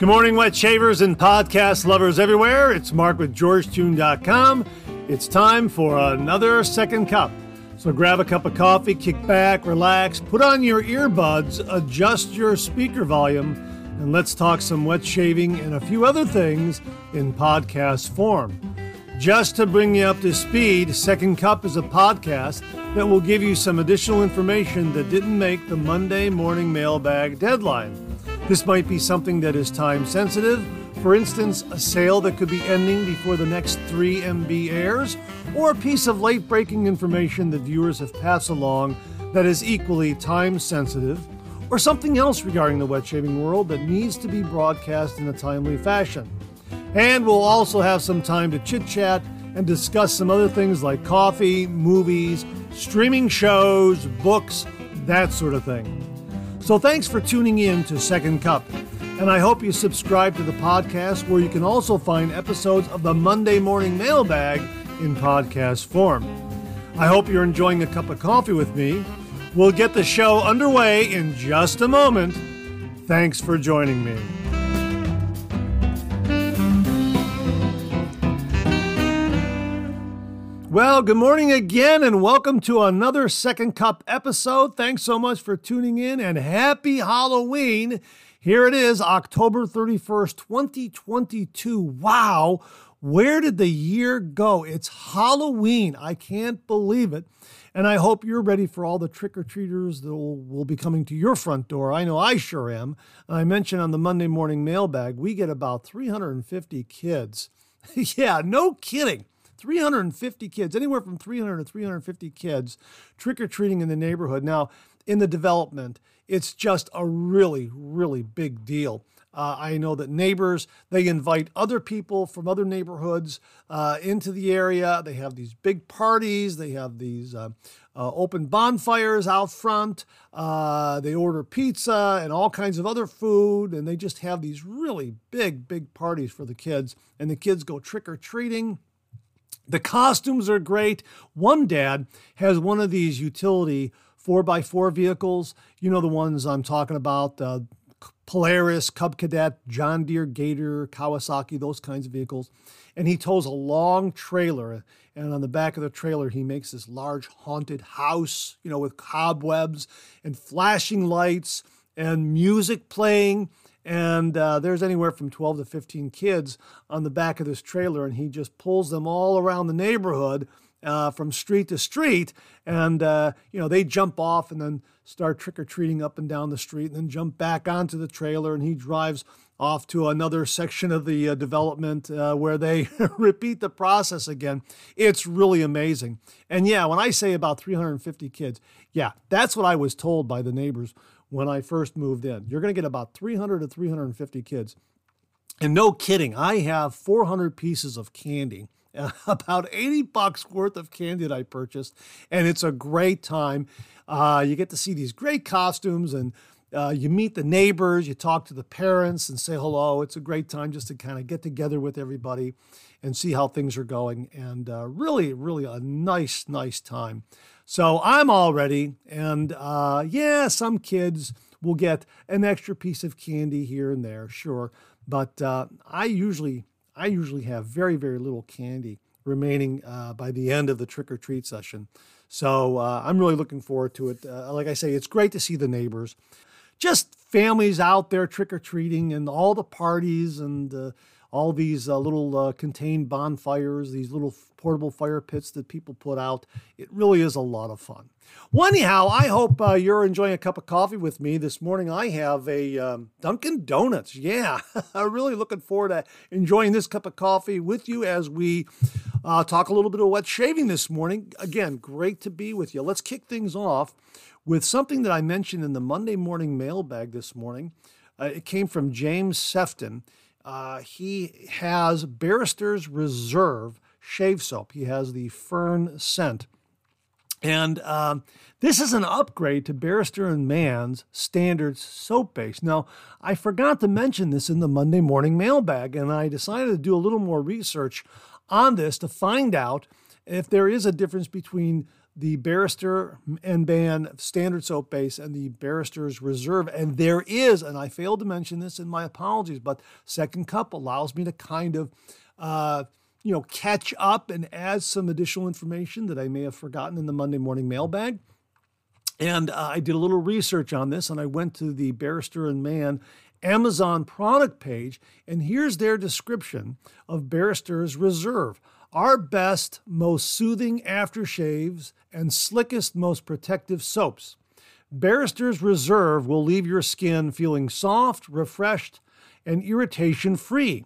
Good morning, wet shavers and podcast lovers everywhere. It's Mark with Georgetoon.com. It's time for another second cup. So grab a cup of coffee, kick back, relax, put on your earbuds, adjust your speaker volume, and let's talk some wet shaving and a few other things in podcast form. Just to bring you up to speed, Second Cup is a podcast that will give you some additional information that didn't make the Monday morning mailbag deadline. This might be something that is time sensitive, for instance, a sale that could be ending before the next 3MB airs, or a piece of late breaking information that viewers have passed along that is equally time sensitive, or something else regarding the wet shaving world that needs to be broadcast in a timely fashion. And we'll also have some time to chit chat and discuss some other things like coffee, movies, streaming shows, books, that sort of thing. So thanks for tuning in to Second Cup. And I hope you subscribe to the podcast where you can also find episodes of the Monday Morning Mailbag in podcast form. I hope you're enjoying a cup of coffee with me. We'll get the show underway in just a moment. Thanks for joining me. Well, good morning again, and welcome to another Second Cup episode. Thanks so much for tuning in, and happy Halloween. Here it is, October 31st, 2022. Wow, where did the year go? It's Halloween. I can't believe it. And I hope you're ready for all the trick or treaters that will, will, be coming to your front door. I know I sure am. I mentioned on the Monday morning mailbag, we get about 350 kids. yeah, no kidding 350 kids, anywhere from 300 to 350 kids trick or treating in the neighborhood. Now, in the development, it's just a really, really big deal. Uh, I know that neighbors they invite other people from other neighborhoods uh, into the area. They have these big parties. They have these uh, uh open bonfires out front. Uh, they order pizza and all kinds of other food, and they just have these really big, big parties for the kids. And the kids go trick or treating. The costumes are great. One dad has one of these utility 4x4 vehicles. You know the ones I'm talking about Polaris, Cub Cadet, John Deere, Gator, Kawasaki, those kinds of vehicles. And he tows a long trailer. And on the back of the trailer, he makes this large haunted house, you know, with cobwebs and flashing lights and music playing and uh, there's anywhere from 12 to 15 kids on the back of this trailer, and he just pulls them all around the neighborhood uh, from street to street. And, uh, you know, they jump off and then start trick or treating up and down the street, and then jump back onto the trailer, and he drives off to another section of the uh, development uh, where they repeat the process again. It's really amazing. And yeah, when I say about 350 kids, yeah, that's what I was told by the neighbors when I first moved in. You're going to get about 300 to 350 kids. And no kidding, I have 400 pieces of candy, about 80 bucks worth of candy that I purchased, and it's a great time. Uh, you get to see these great costumes and uh, you meet the neighbors, you talk to the parents and say hello. It's a great time just to kind of get together with everybody and see how things are going. And uh, really, really a nice, nice time. So I'm all ready. And uh, yeah, some kids will get an extra piece of candy here and there, sure. But uh, I usually, I usually have very, very little candy remaining uh, by the end of the trick or treat session. So uh, I'm really looking forward to it. Like I say, it's great to see the neighbors, just families out there trick or treating, and all the parties and uh, all these uh, little uh, contained bonfires, these little portable fire pits that people put out. It really is a lot of fun. Well, anyhow, I hope uh, you're enjoying a cup of coffee with me this morning. I have a um, Dunkin' Donuts. Yeah, I'm really looking forward to enjoying this cup of coffee with you as we uh, talk a little bit of wet shaving this morning. Again, great to be with you. Let's kick things off with something that I mentioned in the Monday morning mailbag this morning. Uh, it came from James Sefton. Uh, he has Barrister's Reserve shave soap. He has the Fern scent. And um, this is an upgrade to Barrister and Mann's standard soap base. Now, I forgot to mention this in the Monday morning mailbag, and I decided to do a little more research on this to find out if there is a difference between the Barrister and Mann standard soap base and the Barrister's Reserve. And there is, and I failed to mention this in my apologies, but Second Cup allows me to kind of, uh, you know, catch up and add some additional information that I may have forgotten in the Monday morning mailbag. And uh, I did a little research on this, and I went to the Barrister and Mann Amazon product page, and here's their description of Barrister's Reserve. Our best, most soothing aftershaves and slickest, most protective soaps. Barrister's Reserve will leave your skin feeling soft, refreshed, and irritation free.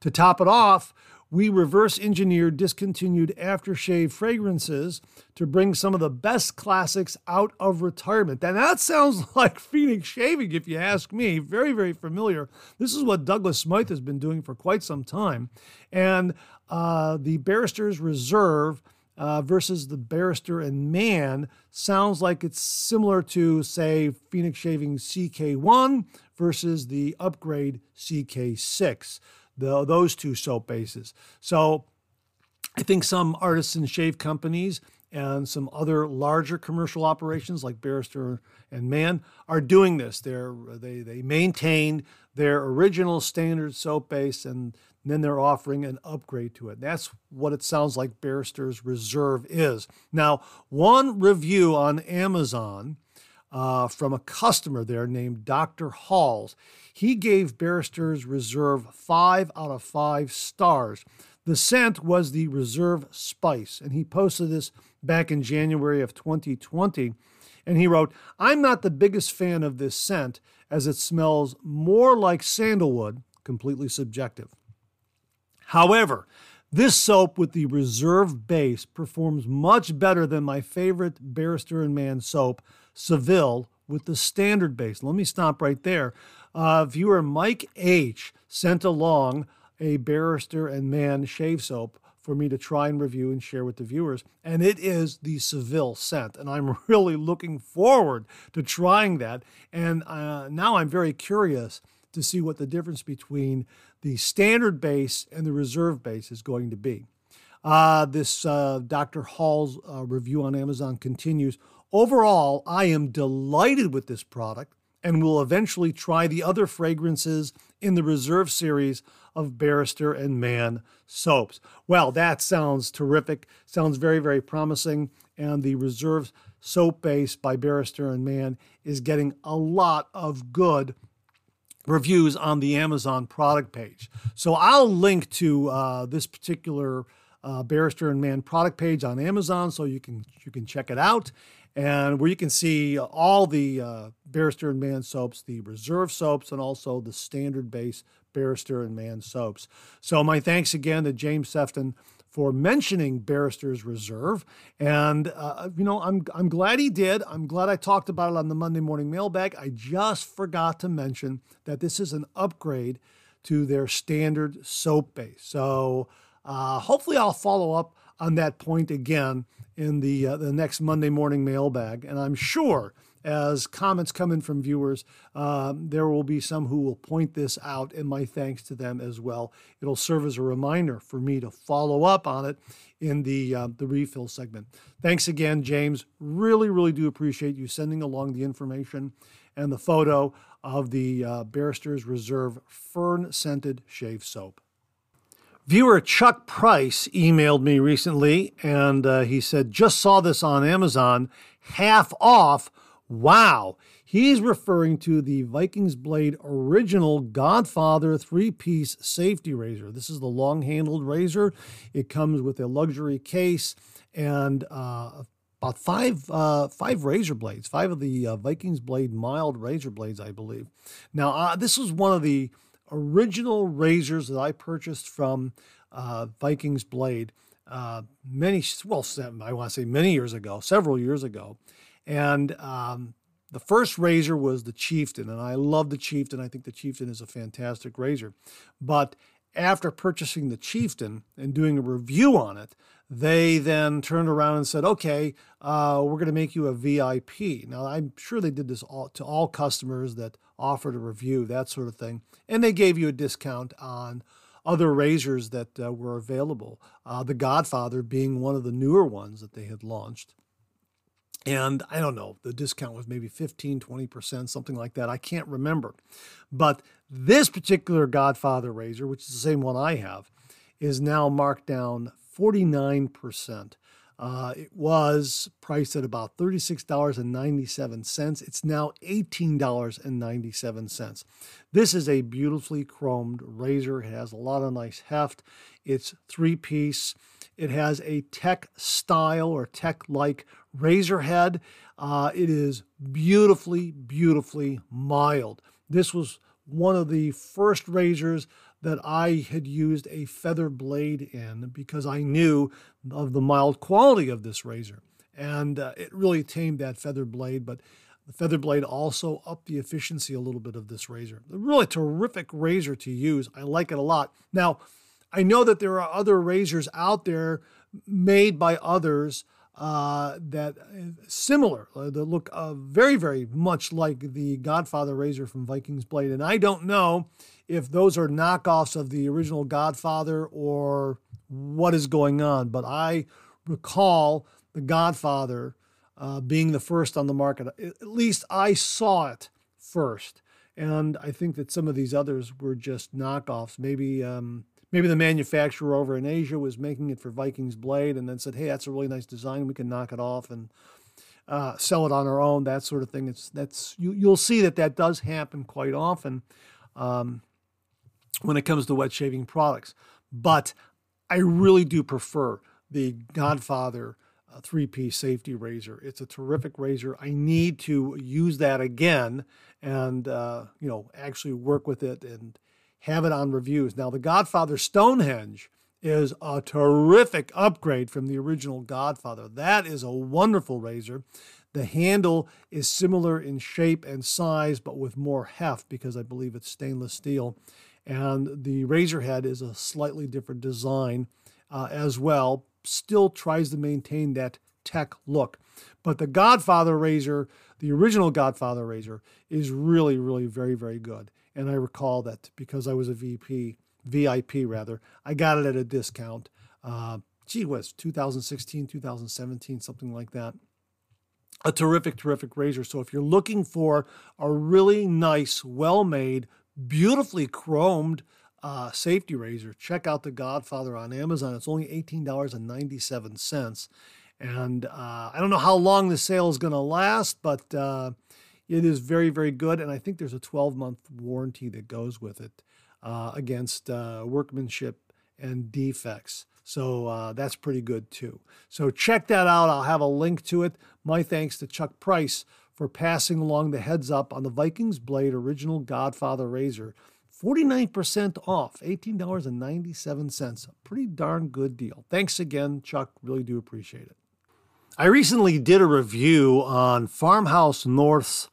To top it off, we reverse engineered discontinued aftershave fragrances to bring some of the best classics out of retirement. And that sounds like Phoenix shaving, if you ask me. Very, very familiar. This is what Douglas Smythe has been doing for quite some time. And uh, the Barrister's Reserve. Uh, versus the Barrister and Mann sounds like it's similar to, say, Phoenix Shaving CK1 versus the upgrade CK6 the, those two soap bases. So I think some artisan shave companies and some other larger commercial operations like Barrister and Mann are doing this. They're, they, they maintain their original standard soap base and then they're offering an upgrade to it. That's what it sounds like Barrister's Reserve is. Now, one review on Amazon uh, from a customer there named Dr. Halls. He gave Barrister's Reserve five out of five stars. The scent was the Reserve Spice, and he posted this back in January of 2020. And he wrote, I'm not the biggest fan of this scent as it smells more like sandalwood, completely subjective. However, this soap with the Reserve base performs much better than my favorite Barrister and Mann soap, Seville, with the standard base. Let me stop right there uh, viewer Mike H. sent along a Barrister and Mann shave soap for me to try and review and share with the viewers. And it is the Seville scent. And I'm really looking forward to trying that. And uh, now I'm very curious to see what the difference between the standard base and the reserve base is going to be. Uh, this uh, Dr. Hall's uh, review on Amazon continues. Overall, I am delighted with this product and will eventually try the other fragrances in the Reserve series of Barrister and Mann soaps. Well, that sounds terrific. Sounds very, very promising. And the Reserve soap base by Barrister and Mann is getting a lot of good reviews on the Amazon product page. So I'll link to uh, this particular uh, Barrister and Mann product page on Amazon so you can you can check it out and where you can see all the uh, Barrister and Mann soaps, the reserve soaps, and also the standard base Barrister and Mann soaps. So my thanks again to James Sefton for mentioning Barrister's Reserve, and uh, you know I'm I'm glad he did. I'm glad I talked about it on the Monday morning mailbag. I just forgot to mention that this is an upgrade to their standard soap base. So uh, hopefully I'll follow up on that point again in the uh, the next Monday morning mailbag, and I'm sure as comments come in from viewers, um, there will be some who will point this out, and my thanks to them as well. It'll serve as a reminder for me to follow up on it in the uh, the refill segment. Thanks again, James. Really, really do appreciate you sending along the information and the photo of the uh, Barrister's Reserve Fern Scented Shave Soap. Viewer Chuck Price emailed me recently and uh, he said, just saw this on Amazon, half off. Wow. He's referring to the Vikings Blade original Godfather three piece safety razor. This is the long handled razor. It comes with a luxury case and uh, about five uh, five razor blades, five of the uh, Vikings Blade mild razor blades, I believe. Now, uh, this was one of the original razors that I purchased from uh, Vikings Blade uh, many, well, I want to say many years ago, several years ago. And um, the first razor was the Chieftain, and I love the Chieftain. I think the Chieftain is a fantastic razor. But after purchasing the Chieftain and doing a review on it, they then turned around and said, okay, uh, we're going to make you a VIP. Now, I'm sure they did this all, to all customers that offered a review, that sort of thing. And they gave you a discount on other razors that uh, were available, uh, the Godfather being one of the newer ones that they had launched. And I don't know, the discount was maybe 15, 20%, something like that. I can't remember. But this particular Godfather razor, which is the same one I have, is now marked down 49%. Uh, it was priced at about $36.97. It's now $18.97. This is a beautifully chromed razor. It has a lot of nice heft. It's three piece. It has a tech style or tech like razor head. Uh, it is beautifully, beautifully mild. This was one of the first razors that I had used a feather blade in because I knew of the mild quality of this razor. And uh, it really tamed that feather blade, but the feather blade also upped the efficiency a little bit of this razor. A really terrific razor to use. I like it a lot. Now, I know that there are other razors out there made by others uh, that uh, similar, uh, that look uh, very, very much like the Godfather razor from Vikings Blade. And I don't know if those are knockoffs of the original Godfather or what is going on, but I recall the Godfather uh, being the first on the market. At least I saw it first. And I think that some of these others were just knockoffs. Maybe um, maybe the manufacturer over in Asia was making it for Vikings Blade and then said, "Hey, that's a really nice design. We can knock it off and uh, sell it on our own." That sort of thing. It's that's you, you'll see that that does happen quite often um, when it comes to wet shaving products. But I really do prefer the Godfather uh, three-piece safety razor. It's a terrific razor. I need to use that again and uh, you know actually work with it and have it on reviews. Now, the Godfather Stonehenge is a terrific upgrade from the original Godfather. That is a wonderful razor. The handle is similar in shape and size, but with more heft because I believe it's stainless steel. And the razor head is a slightly different design uh, as well. Still tries to maintain that tech look. But the Godfather razor, the original Godfather razor, is really, really very, very good. And I recall that because I was a VP, VIP rather, I got it at a discount. Uh, gee whiz, 2016, 2017, something like that. A terrific, terrific razor. So if you're looking for a really nice, well made, beautifully chromed uh, safety razor, check out the Godfather on Amazon. It's only $18.97. And uh, I don't know how long the sale is going to last, but uh, it is very, very good. And I think there's a 12 month warranty that goes with it uh, against uh, workmanship and defects. So uh, that's pretty good too. So check that out. I'll have a link to it. My thanks to Chuck Price for passing along the heads up on the Vikings Blade Original Godfather Razor. 49% off, $18.97. A pretty darn good deal. Thanks again, Chuck. Really do appreciate it. I recently did a review on Farmhouse North's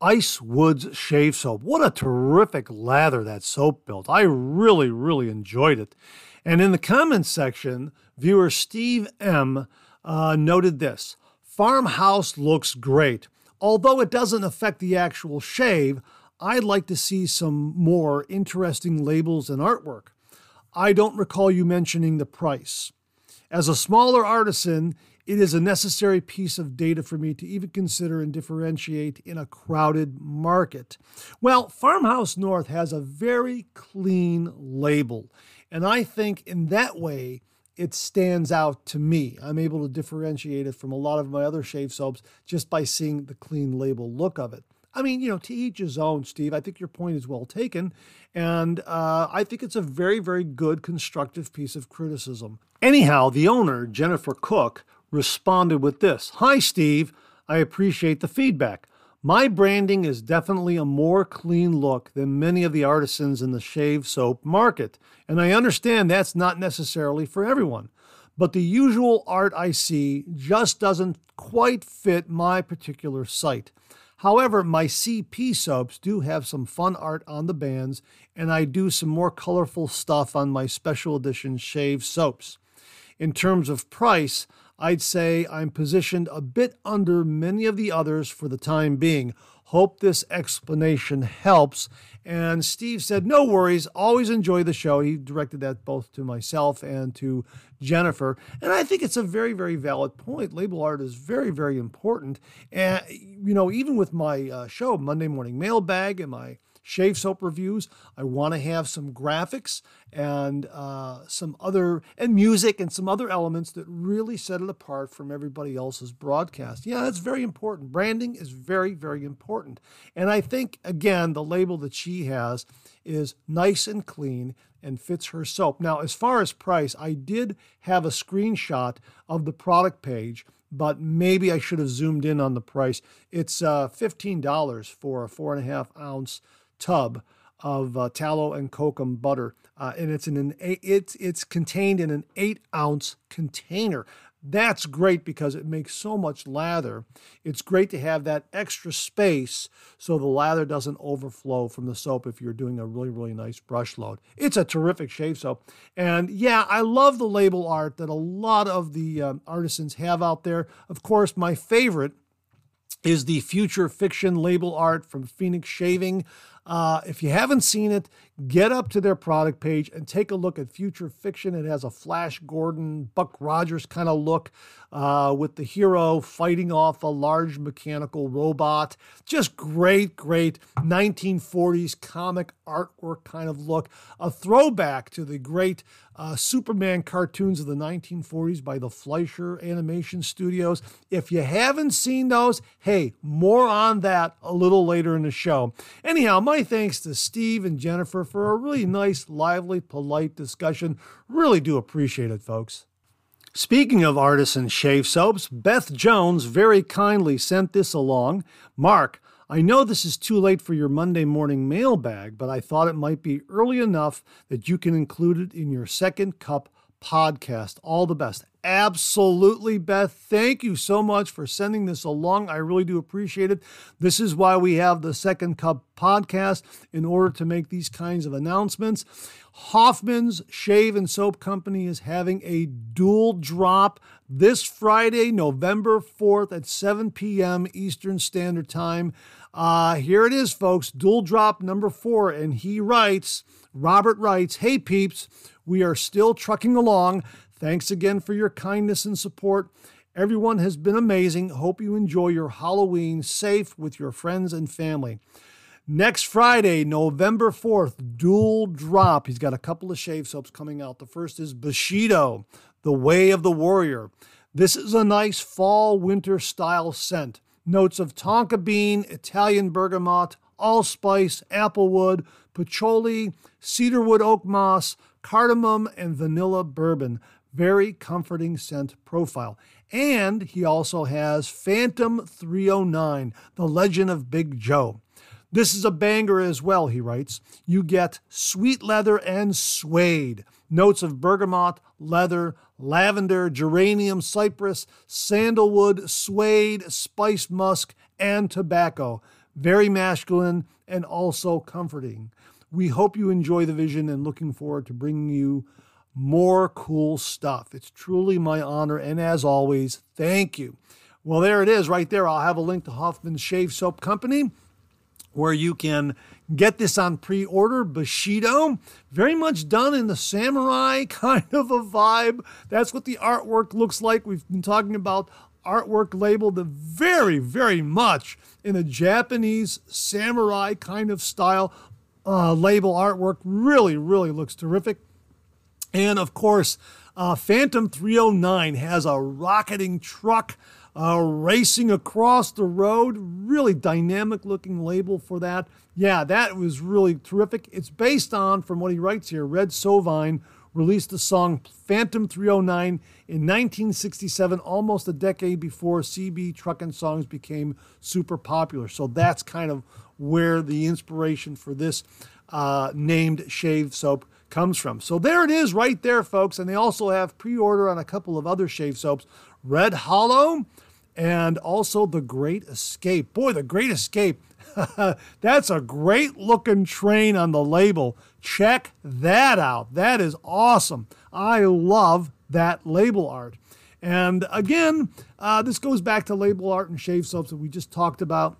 Ice Woods Shave Soap. What a terrific lather that soap built. I really, really enjoyed it. And in the comments section, viewer Steve M uh, noted this Farmhouse looks great. Although it doesn't affect the actual shave, I'd like to see some more interesting labels and artwork. I don't recall you mentioning the price. As a smaller artisan, it is a necessary piece of data for me to even consider and differentiate in a crowded market. Well, Farmhouse North has a very clean label, and I think in that way, it stands out to me. I'm able to differentiate it from a lot of my other shave soaps just by seeing the clean label look of it. I mean, you know, to each his own, Steve. I think your point is well taken. And uh, I think it's a very, very good, constructive piece of criticism. Anyhow, the owner, Jennifer Cook, responded with this Hi, Steve. I appreciate the feedback. My branding is definitely a more clean look than many of the artisans in the shave soap market, and I understand that's not necessarily for everyone. But the usual art I see just doesn't quite fit my particular site. However, my CP soaps do have some fun art on the bands, and I do some more colorful stuff on my special edition shave soaps. In terms of price, I'd say I'm positioned a bit under many of the others for the time being. Hope this explanation helps. And Steve said, No worries, always enjoy the show. He directed that both to myself and to Jennifer. And I think it's a very, very valid point. Label art is very, very important. And, you know, even with my uh, show, Monday Morning Mailbag, and my shave soap reviews. I want to have some graphics and uh, some other, and music and some other elements that really set it apart from everybody else's broadcast. Yeah, that's very important. Branding is very, very important. And I think, again, the label that she has is nice and clean and fits her soap. Now, as far as price, I did have a screenshot of the product page but maybe I should have zoomed in on the price. It's uh, $15 for a four and a half ounce tub of uh, tallow and kokum butter, uh, and it's in an it's it's contained in an eight ounce container. That's great because it makes so much lather. It's great to have that extra space so the lather doesn't overflow from the soap if you're doing a really, really nice brush load. It's a terrific shave soap. And yeah, I love the label art that a lot of the um, artisans have out there. Of course, my favorite is the future fiction label art from Phoenix Shaving. Uh, if you haven't seen it, get up to their product page and take a look at Future Fiction. It has a Flash Gordon, Buck Rogers kind of look uh, with the hero fighting off a large mechanical robot. Just great, great 1940s comic artwork kind of look. A throwback to the great uh, Superman cartoons of the 1940s by the Fleischer Animation Studios. If you haven't seen those, hey, more on that a little later in the show. Anyhow, my thanks to Steve and Jennifer for a really nice, lively, polite discussion. Really do appreciate it, folks. Speaking of artisan shave soaps, Beth Jones very kindly sent this along. Mark, I know this is too late for your Monday morning mailbag, but I thought it might be early enough that you can include it in your second cup podcast. All the best. Absolutely, Beth. Thank you so much for sending this along. I really do appreciate it. This is why we have the Second Cup podcast in order to make these kinds of announcements. Hoffman's Shave and Soap Company is having a dual drop this Friday, November 4th at 7 p.m. Eastern Standard Time. Uh, here it is, folks. Dual drop number four. And he writes, Robert writes, Hey peeps, we are still trucking along. Thanks again for your kindness and support. Everyone has been amazing. Hope you enjoy your Halloween safe with your friends and family. Next Friday, November 4th, dual drop. He's got a couple of shave soaps coming out. The first is Bushido, The Way of the Warrior. This is a nice fall winter style scent. Notes of tonka bean, Italian bergamot, allspice, applewood, patchouli, cedarwood oak moss, cardamom, and vanilla bourbon. Very comforting scent profile. And he also has Phantom 309, The Legend of Big Joe. This is a banger as well, he writes. You get sweet leather and suede, notes of bergamot, leather, lavender, geranium, cypress, sandalwood, suede, spice musk, and tobacco. Very masculine and also comforting. We hope you enjoy the vision and looking forward to bringing you more cool stuff. It's truly my honor. And as always, thank you. Well, there it is right there. I'll have a link to Hoffman's Shave Soap Company where you can get this on pre order. Bushido, very much done in the samurai kind of a vibe. That's what the artwork looks like. We've been talking about artwork labeled very, very much in a Japanese samurai kind of style. Uh, label artwork really, really looks terrific. And of course, uh, Phantom 309 has a rocketing truck uh, racing across the road. Really dynamic looking label for that. Yeah, that was really terrific. It's based on, from what he writes here, Red Sovine released the song Phantom 309 in 1967, almost a decade before CB Truckin' Songs became super popular. So that's kind of where the inspiration for this uh, named shave soap comes from. So there it is right there, folks. And they also have pre order on a couple of other shave soaps Red Hollow and also The Great Escape. Boy, The Great Escape. That's a great looking train on the label. Check that out. That is awesome. I love that label art. And again, uh, this goes back to label art and shave soaps that we just talked about.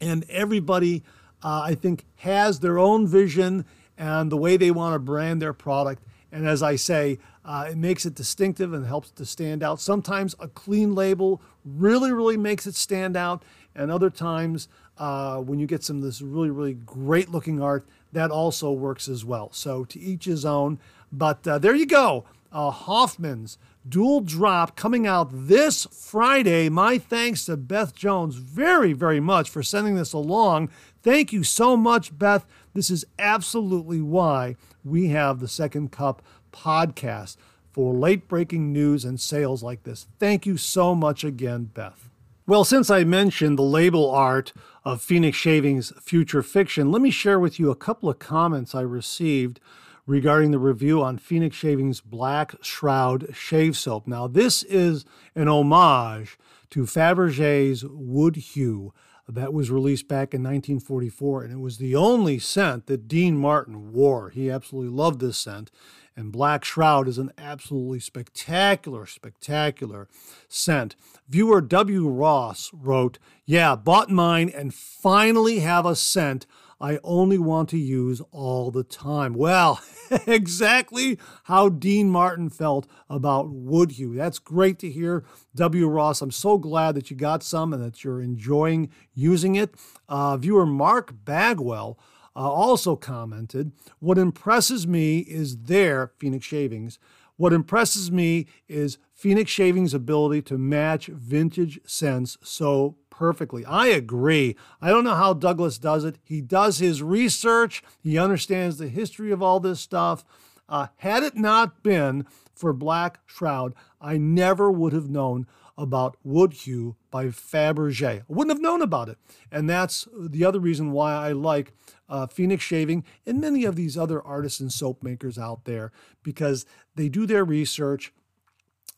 And everybody, uh, I think, has their own vision and the way they want to brand their product. And as I say, uh, it makes it distinctive and helps to stand out. Sometimes a clean label really, really makes it stand out. And other times, uh, when you get some of this really, really great looking art, that also works as well. So to each his own. But uh, there you go. Uh, Hoffman's dual drop coming out this Friday. My thanks to Beth Jones very, very much for sending this along. Thank you so much, Beth. This is absolutely why we have the Second Cup podcast for late breaking news and sales like this. Thank you so much again, Beth. Well, since I mentioned the label art of Phoenix Shaving's future fiction, let me share with you a couple of comments I received regarding the review on Phoenix Shaving's Black Shroud Shave Soap. Now, this is an homage to Fabergé's Woodhue that was released back in 1944, and it was the only scent that Dean Martin wore. He absolutely loved this scent, and Black Shroud is an absolutely spectacular, spectacular scent. Viewer W. Ross wrote, Yeah, bought mine and finally have a scent I only want to use all the time. Well, exactly how Dean Martin felt about Woodhue. That's great to hear. W. Ross, I'm so glad that you got some and that you're enjoying using it. Uh, viewer Mark Bagwell uh, also commented, What impresses me is their Phoenix Shavings. What impresses me is Phoenix Shaving's ability to match vintage scents so perfectly. I agree. I don't know how Douglas does it. He does his research, he understands the history of all this stuff. Uh, had it not been for Black Shroud, I never would have known about Woodhue by Fabergé. I wouldn't have known about it. And that's the other reason why I like uh, Phoenix Shaving and many of these other artisan soap makers out there because they do their research.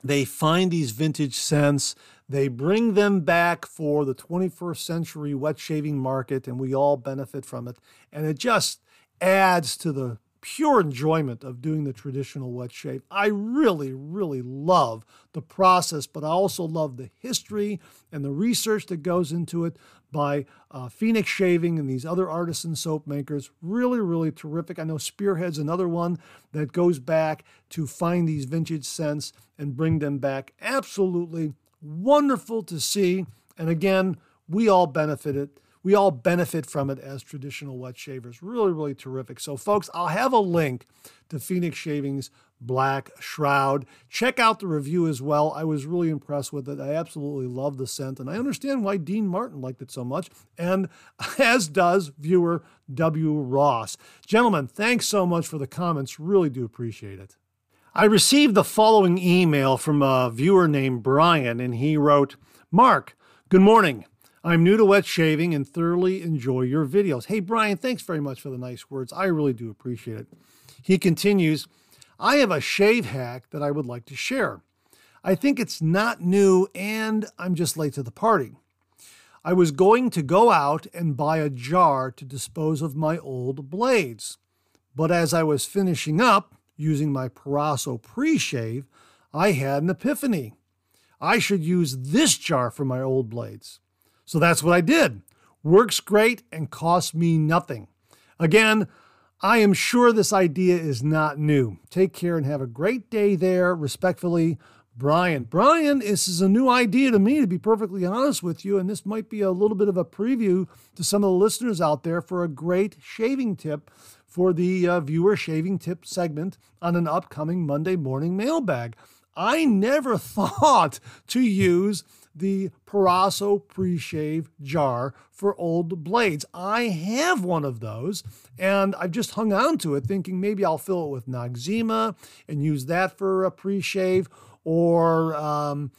They find these vintage scents. They bring them back for the 21st century wet shaving market, and we all benefit from it. And it just adds to the pure enjoyment of doing the traditional wet shave. I really, really love the process, but I also love the history and the research that goes into it by uh, Phoenix Shaving and these other artisan soap makers. Really, really terrific. I know Spearhead's another one that goes back to find these vintage scents and bring them back. Absolutely wonderful to see. And again, we all benefit it. we all benefit from it as traditional wet shavers. Really, really terrific. So, folks, I'll have a link to Phoenix Shaving's Black Shroud. Check out the review as well. I was really impressed with it. I absolutely love the scent, and I understand why Dean Martin liked it so much, and as does viewer W. Ross. Gentlemen, thanks so much for the comments. Really do appreciate it. I received the following email from a viewer named Brian, and he wrote Mark, good morning. I'm new to wet shaving and thoroughly enjoy your videos. Hey, Brian, thanks very much for the nice words. I really do appreciate it. He continues I have a shave hack that I would like to share. I think it's not new and I'm just late to the party. I was going to go out and buy a jar to dispose of my old blades. But as I was finishing up using my Proraso pre shave, I had an epiphany. I should use this jar for my old blades. So that's what I did. Works great and costs me nothing. Again, I am sure this idea is not new. Take care and have a great day there. Respectfully, Brian. Brian, this is a new idea to me, to be perfectly honest with you, and this might be a little bit of a preview to some of the listeners out there for a great shaving tip for the uh, viewer shaving tip segment on an upcoming Monday morning mailbag. I never thought to use the Proraso pre-shave jar for old blades. I have one of those and I've just hung on to it thinking maybe I'll fill it with Noxzema and use that for a pre-shave or um,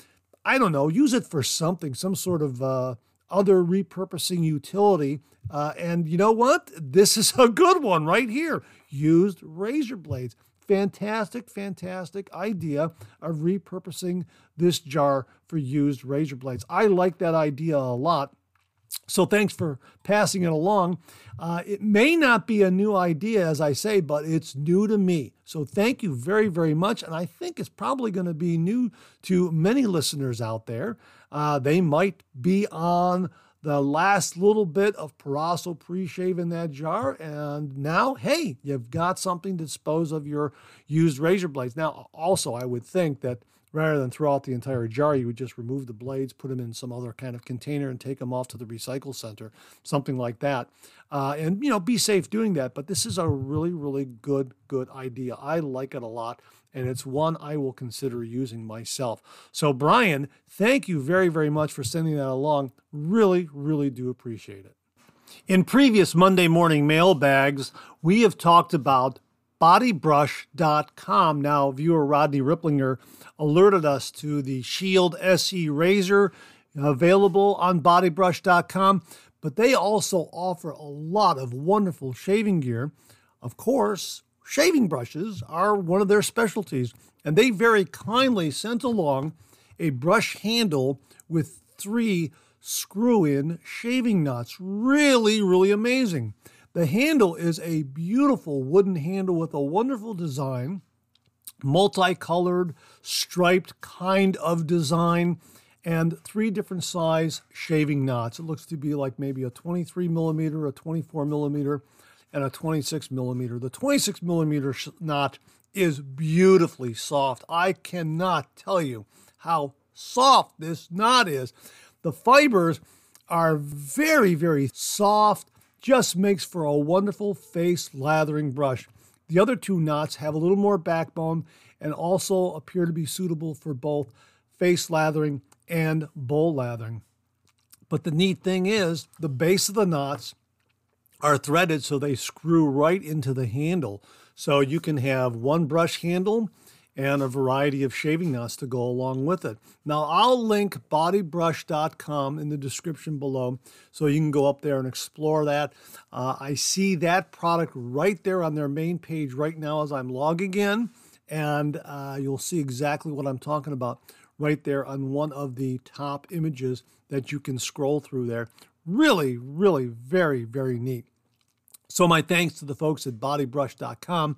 I don't know, use it for something, some sort of uh, other repurposing utility. Uh, and you know what? This is a good one right here. Used razor blades fantastic, fantastic idea of repurposing this jar for used razor blades. I like that idea a lot. So thanks for passing it along. Uh, it may not be a new idea, as I say, but it's new to me. So thank you very, very much. And I think it's probably going to be new to many listeners out there. Uh, they might be on the last little bit of Proraso pre-shave in that jar. And now, hey, you've got something to dispose of your used razor blades. Now, also, I would think that rather than throw out the entire jar, you would just remove the blades, put them in some other kind of container, and take them off to the recycle center, something like that. Uh, and you know, be safe doing that. But this is a really, really good, good idea. I like it a lot, and it's one I will consider using myself. So, Brian, thank you very, very much for sending that along. Really, really do appreciate it. In previous Monday morning mailbags, we have talked about botibrush.com. Now, viewer Rodney Ripplinger alerted us to the Shield SE razor uh, available on botibrush.com, but they also offer a lot of wonderful shaving gear. Of course, shaving brushes are one of their specialties, and they very kindly sent along a brush handle with three screw in shaving nuts. Really, really amazing. The handle is a beautiful wooden handle with a wonderful design multicolored, striped kind of design, and three different size shaving knots. It looks to be like maybe a 23 millimeter, a 24 millimeter, and a 26 millimeter. The 26 millimeter knot is beautifully soft. I cannot tell you how soft this knot is. The fibers are very, very soft, just makes for a wonderful face lathering brush. The other two knots have a little more backbone and also appear to be suitable for both face lathering and bowl lathering. But the neat thing is, the base of the knots are threaded so they screw right into the handle. So you can have one brush handle and a variety of shaving knots to go along with it. Now, I'll link botibrush.com in the description below so you can go up there and explore that. Uh, I see that product right there on their main page right now as I'm logging in, and uh, you'll see exactly what I'm talking about right there on one of the top images that you can scroll through there. Really, really very, very neat. So, my thanks to the folks at botibrush.com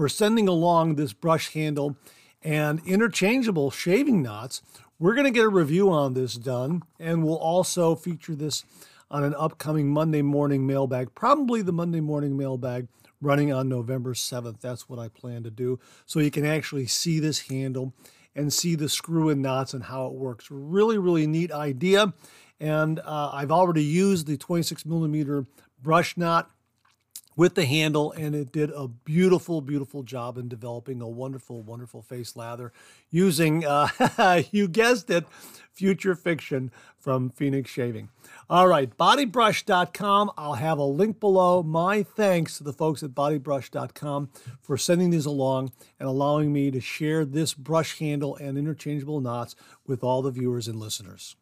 for sending along this brush handle and interchangeable shaving knots. We're going to get a review on this done, and we'll also feature this on an upcoming Monday morning mailbag, probably the Monday morning mailbag running on November 7th. That's what I plan to do. So you can actually see this handle and see the screw and knots and how it works. Really, really neat idea. And uh, I've already used the 26 millimeter brush knot with the handle, and it did a beautiful, beautiful job in developing a wonderful, wonderful face lather using, uh, you guessed it, future fiction from Phoenix Shaving. All right, botibrush.com. I'll have a link below. My thanks to the folks at botibrush.com for sending these along and allowing me to share this brush handle and interchangeable knots with all the viewers and listeners.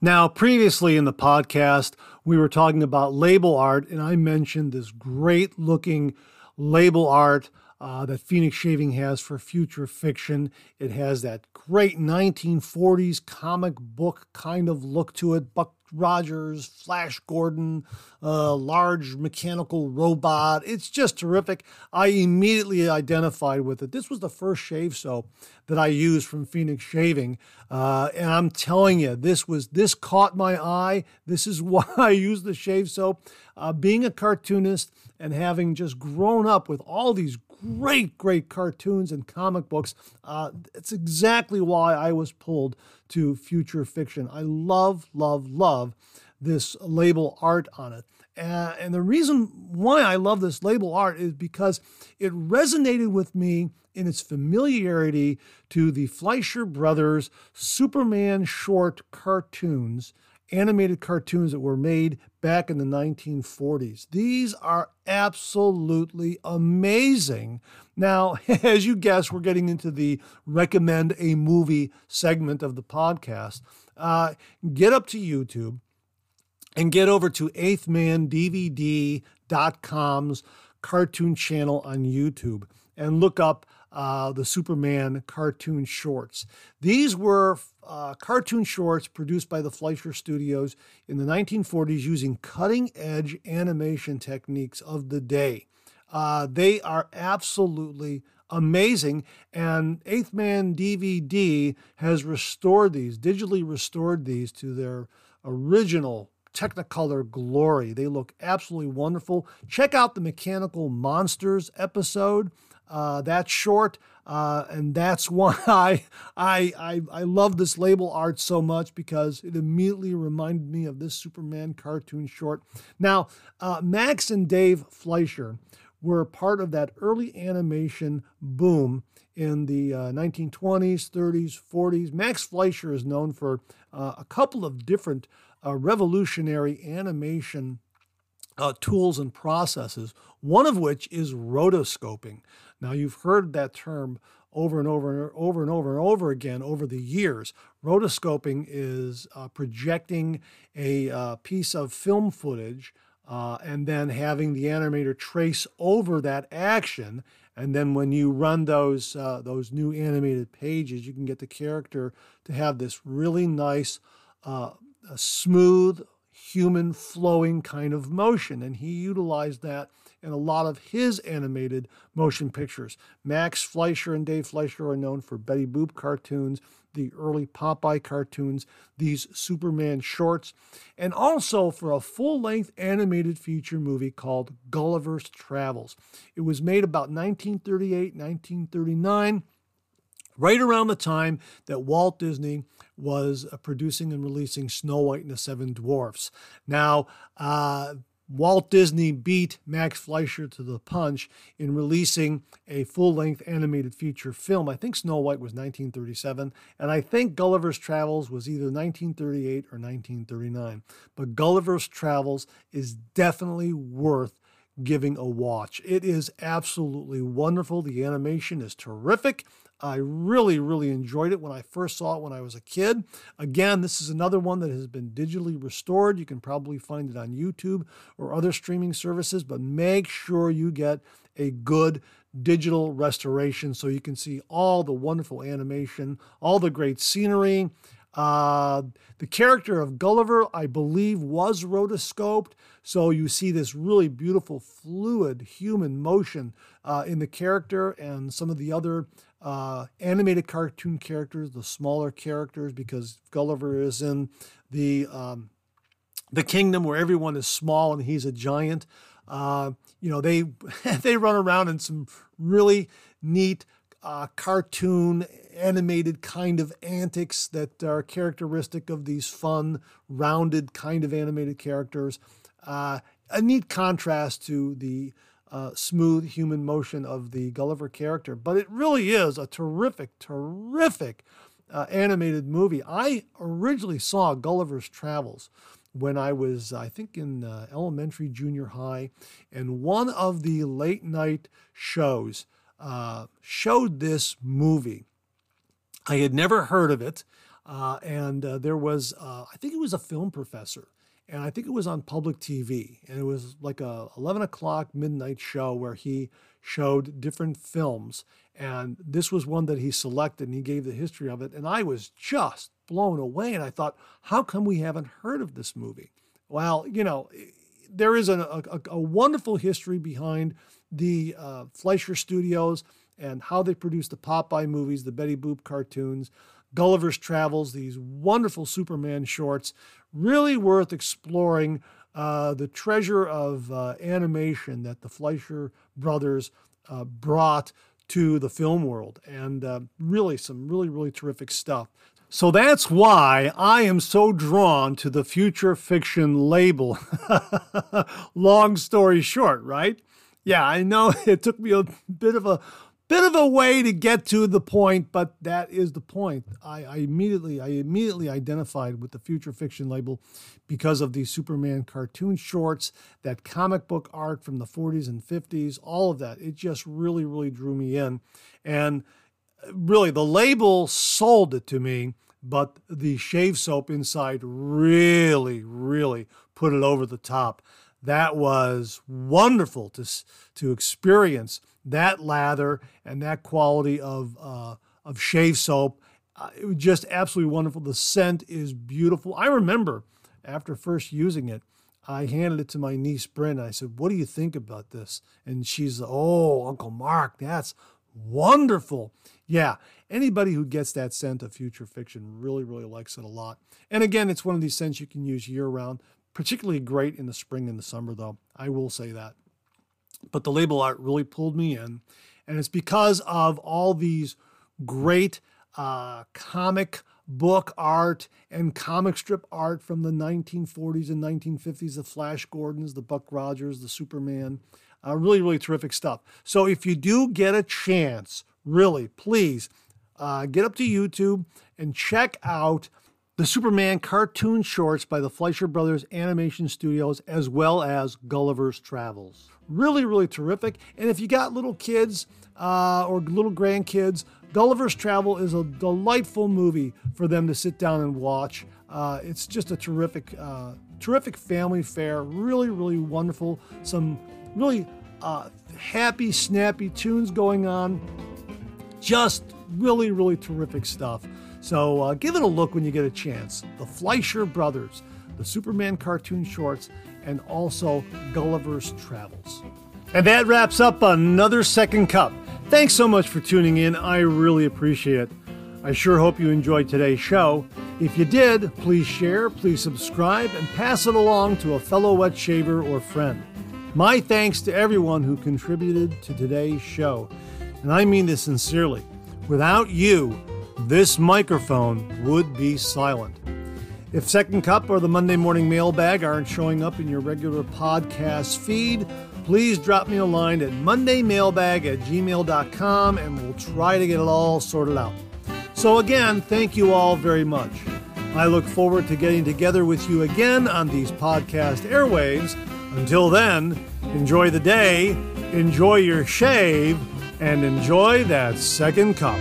Now, previously in the podcast, we were talking about label art, and I mentioned this great looking label art uh, that Phoenix Shaving has for future fiction. It has that great 1940s comic book kind of look to it. Buck Rogers, Flash Gordon, a large mechanical robot. It's just terrific. I immediately identified with it. This was the first shave soap that I used from Phoenix Shaving, uh, and I'm telling you, this was this caught my eye. This is why I use the shave soap. Uh, being a cartoonist and having just grown up with all these great, great cartoons and comic books. Uh, it's exactly why I was pulled to future fiction. I love, love, love this label art on it. Uh, and the reason why I love this label art is because it resonated with me in its familiarity to the Fleischer Brothers Superman short cartoons animated cartoons that were made back in the 1940s. These are absolutely amazing. Now, as you guess, we're getting into the recommend a movie segment of the podcast. Uh, get up to YouTube and get over to eighthmandvd.com's cartoon channel on YouTube and look up uh, the Superman cartoon shorts. These were uh, cartoon shorts produced by the Fleischer Studios in the 1940s using cutting edge animation techniques of the day. Uh, they are absolutely amazing, and Eighth Man DVD has restored these, digitally restored these to their original Technicolor glory. They look absolutely wonderful. Check out the Mechanical Monsters episode. Uh, that's short, uh, and that's why I, I I I love this label art so much because it immediately reminded me of this Superman cartoon short. Now, uh, Max and Dave Fleischer were part of that early animation boom in the uh, 1920s, 30s, 40s. Max Fleischer is known for uh, a couple of different uh, revolutionary animation uh, tools and processes, one of which is rotoscoping. Now, you've heard that term over and over and over and over and over again over the years. Rotoscoping is uh, projecting a uh, piece of film footage uh, and then having the animator trace over that action. And then when you run those uh, those new animated pages, you can get the character to have this really nice, uh, smooth, human flowing kind of motion. And he utilized that in a lot of his animated motion pictures. Max Fleischer and Dave Fleischer are known for Betty Boop cartoons, the early Popeye cartoons, these Superman shorts, and also for a full length animated feature movie called Gulliver's Travels. It was made about 1938, 1939 right around the time that Walt Disney was uh, producing and releasing Snow White and the Seven Dwarfs. Now, uh, Walt Disney beat Max Fleischer to the punch in releasing a full length animated feature film. I think Snow White was 1937, and I think Gulliver's Travels was either 1938 or 1939. But Gulliver's Travels is definitely worth giving a watch. It is absolutely wonderful. The animation is terrific. I really, really enjoyed it when I first saw it when I was a kid. Again, this is another one that has been digitally restored. You can probably find it on YouTube or other streaming services, but make sure you get a good digital restoration so you can see all the wonderful animation, all the great scenery. Uh, the character of Gulliver, I believe, was rotoscoped. So you see this really beautiful, fluid human motion uh, in the character and some of the other uh, animated cartoon characters, the smaller characters, because Gulliver is in the um, the kingdom where everyone is small and he's a giant. Uh, you know, they they run around in some really neat uh, cartoon animated kind of antics that are characteristic of these fun, rounded kind of animated characters. Uh, a neat contrast to the uh, smooth human motion of the Gulliver character. But it really is a terrific, terrific uh, animated movie. I originally saw Gulliver's Travels when I was, I think, in uh, elementary, junior high, and one of the late night shows uh, showed this movie. I had never heard of it. Uh, and uh, there was, I think it was a film professor and I think it was on public TV, and it was like a 11 o'clock midnight show where he showed different films, and this was one that he selected, and he gave the history of it, and I was just blown away, and I thought, how come we haven't heard of this movie? Well, you know, there is a, a, a wonderful history behind the uh, Fleischer Studios and how they produced the Popeye movies, the Betty Boop cartoons. Gulliver's Travels, these wonderful Superman shorts, really worth exploring uh, the treasure of uh, animation that the Fleischer brothers uh, brought to the film world. And uh, really, some really, really terrific stuff. So that's why I am so drawn to the future fiction label. Long story short, right? Yeah, I know it took me a bit of a bit of a way to get to the point, but that is the point. I, I, immediately I immediately identified with the future fiction label because of these Superman cartoon shorts, that comic book art from the 40s and 50s, all of that. It just really, really drew me in. And uh, really the label sold it to me, but the shave soap inside really, really put it over the top. That was wonderful to, to experience that lather and that quality of uh, of shave soap. Uh, it was just absolutely wonderful. The scent is beautiful. I remember after first using it, I handed it to my niece Bryn. I said, "What do you think about this?" And she's, "Oh, Uncle Mark, that's wonderful." Yeah, anybody who gets that scent of future fiction really, really likes it a lot. And again, it's one of these scents you can use year round, particularly great in the spring and the summer, though. I will say that. But the label art really pulled me in. And it's because of all these great uh, comic book art and comic strip art from the 1940s and 1950s the Flash Gordons, the Buck Rogers, the Superman. Uh, really, really terrific stuff. So if you do get a chance, really, please uh, get up to YouTube and check out the Superman cartoon shorts by the Fleischer Brothers Animation Studios, as well as Gulliver's Travels. Really, really terrific. And if you got little kids uh, or little grandkids, Gulliver's Travel is a delightful movie for them to sit down and watch. Uh, it's just a terrific, uh, terrific family fare. Really, really wonderful. Some really uh, happy, snappy tunes going on. Just really, really terrific stuff. So uh, give it a look when you get a chance. The Fleischer Brothers, the Superman cartoon shorts, and also Gulliver's Travels. And that wraps up another second cup. Thanks so much for tuning in. I really appreciate it. I sure hope you enjoyed today's show. If you did, please share, please subscribe, and pass it along to a fellow wet shaver or friend. My thanks to everyone who contributed to today's show. And I mean this sincerely. Without you, this microphone would be silent. If Second Cup or the Monday Morning Mailbag aren't showing up in your regular podcast feed, please drop me a line at mondaymailbag at gmail.com and we'll try to get it all sorted out. So, again, thank you all very much. I look forward to getting together with you again on these podcast airwaves. Until then, enjoy the day, enjoy your shave, and enjoy that second cup.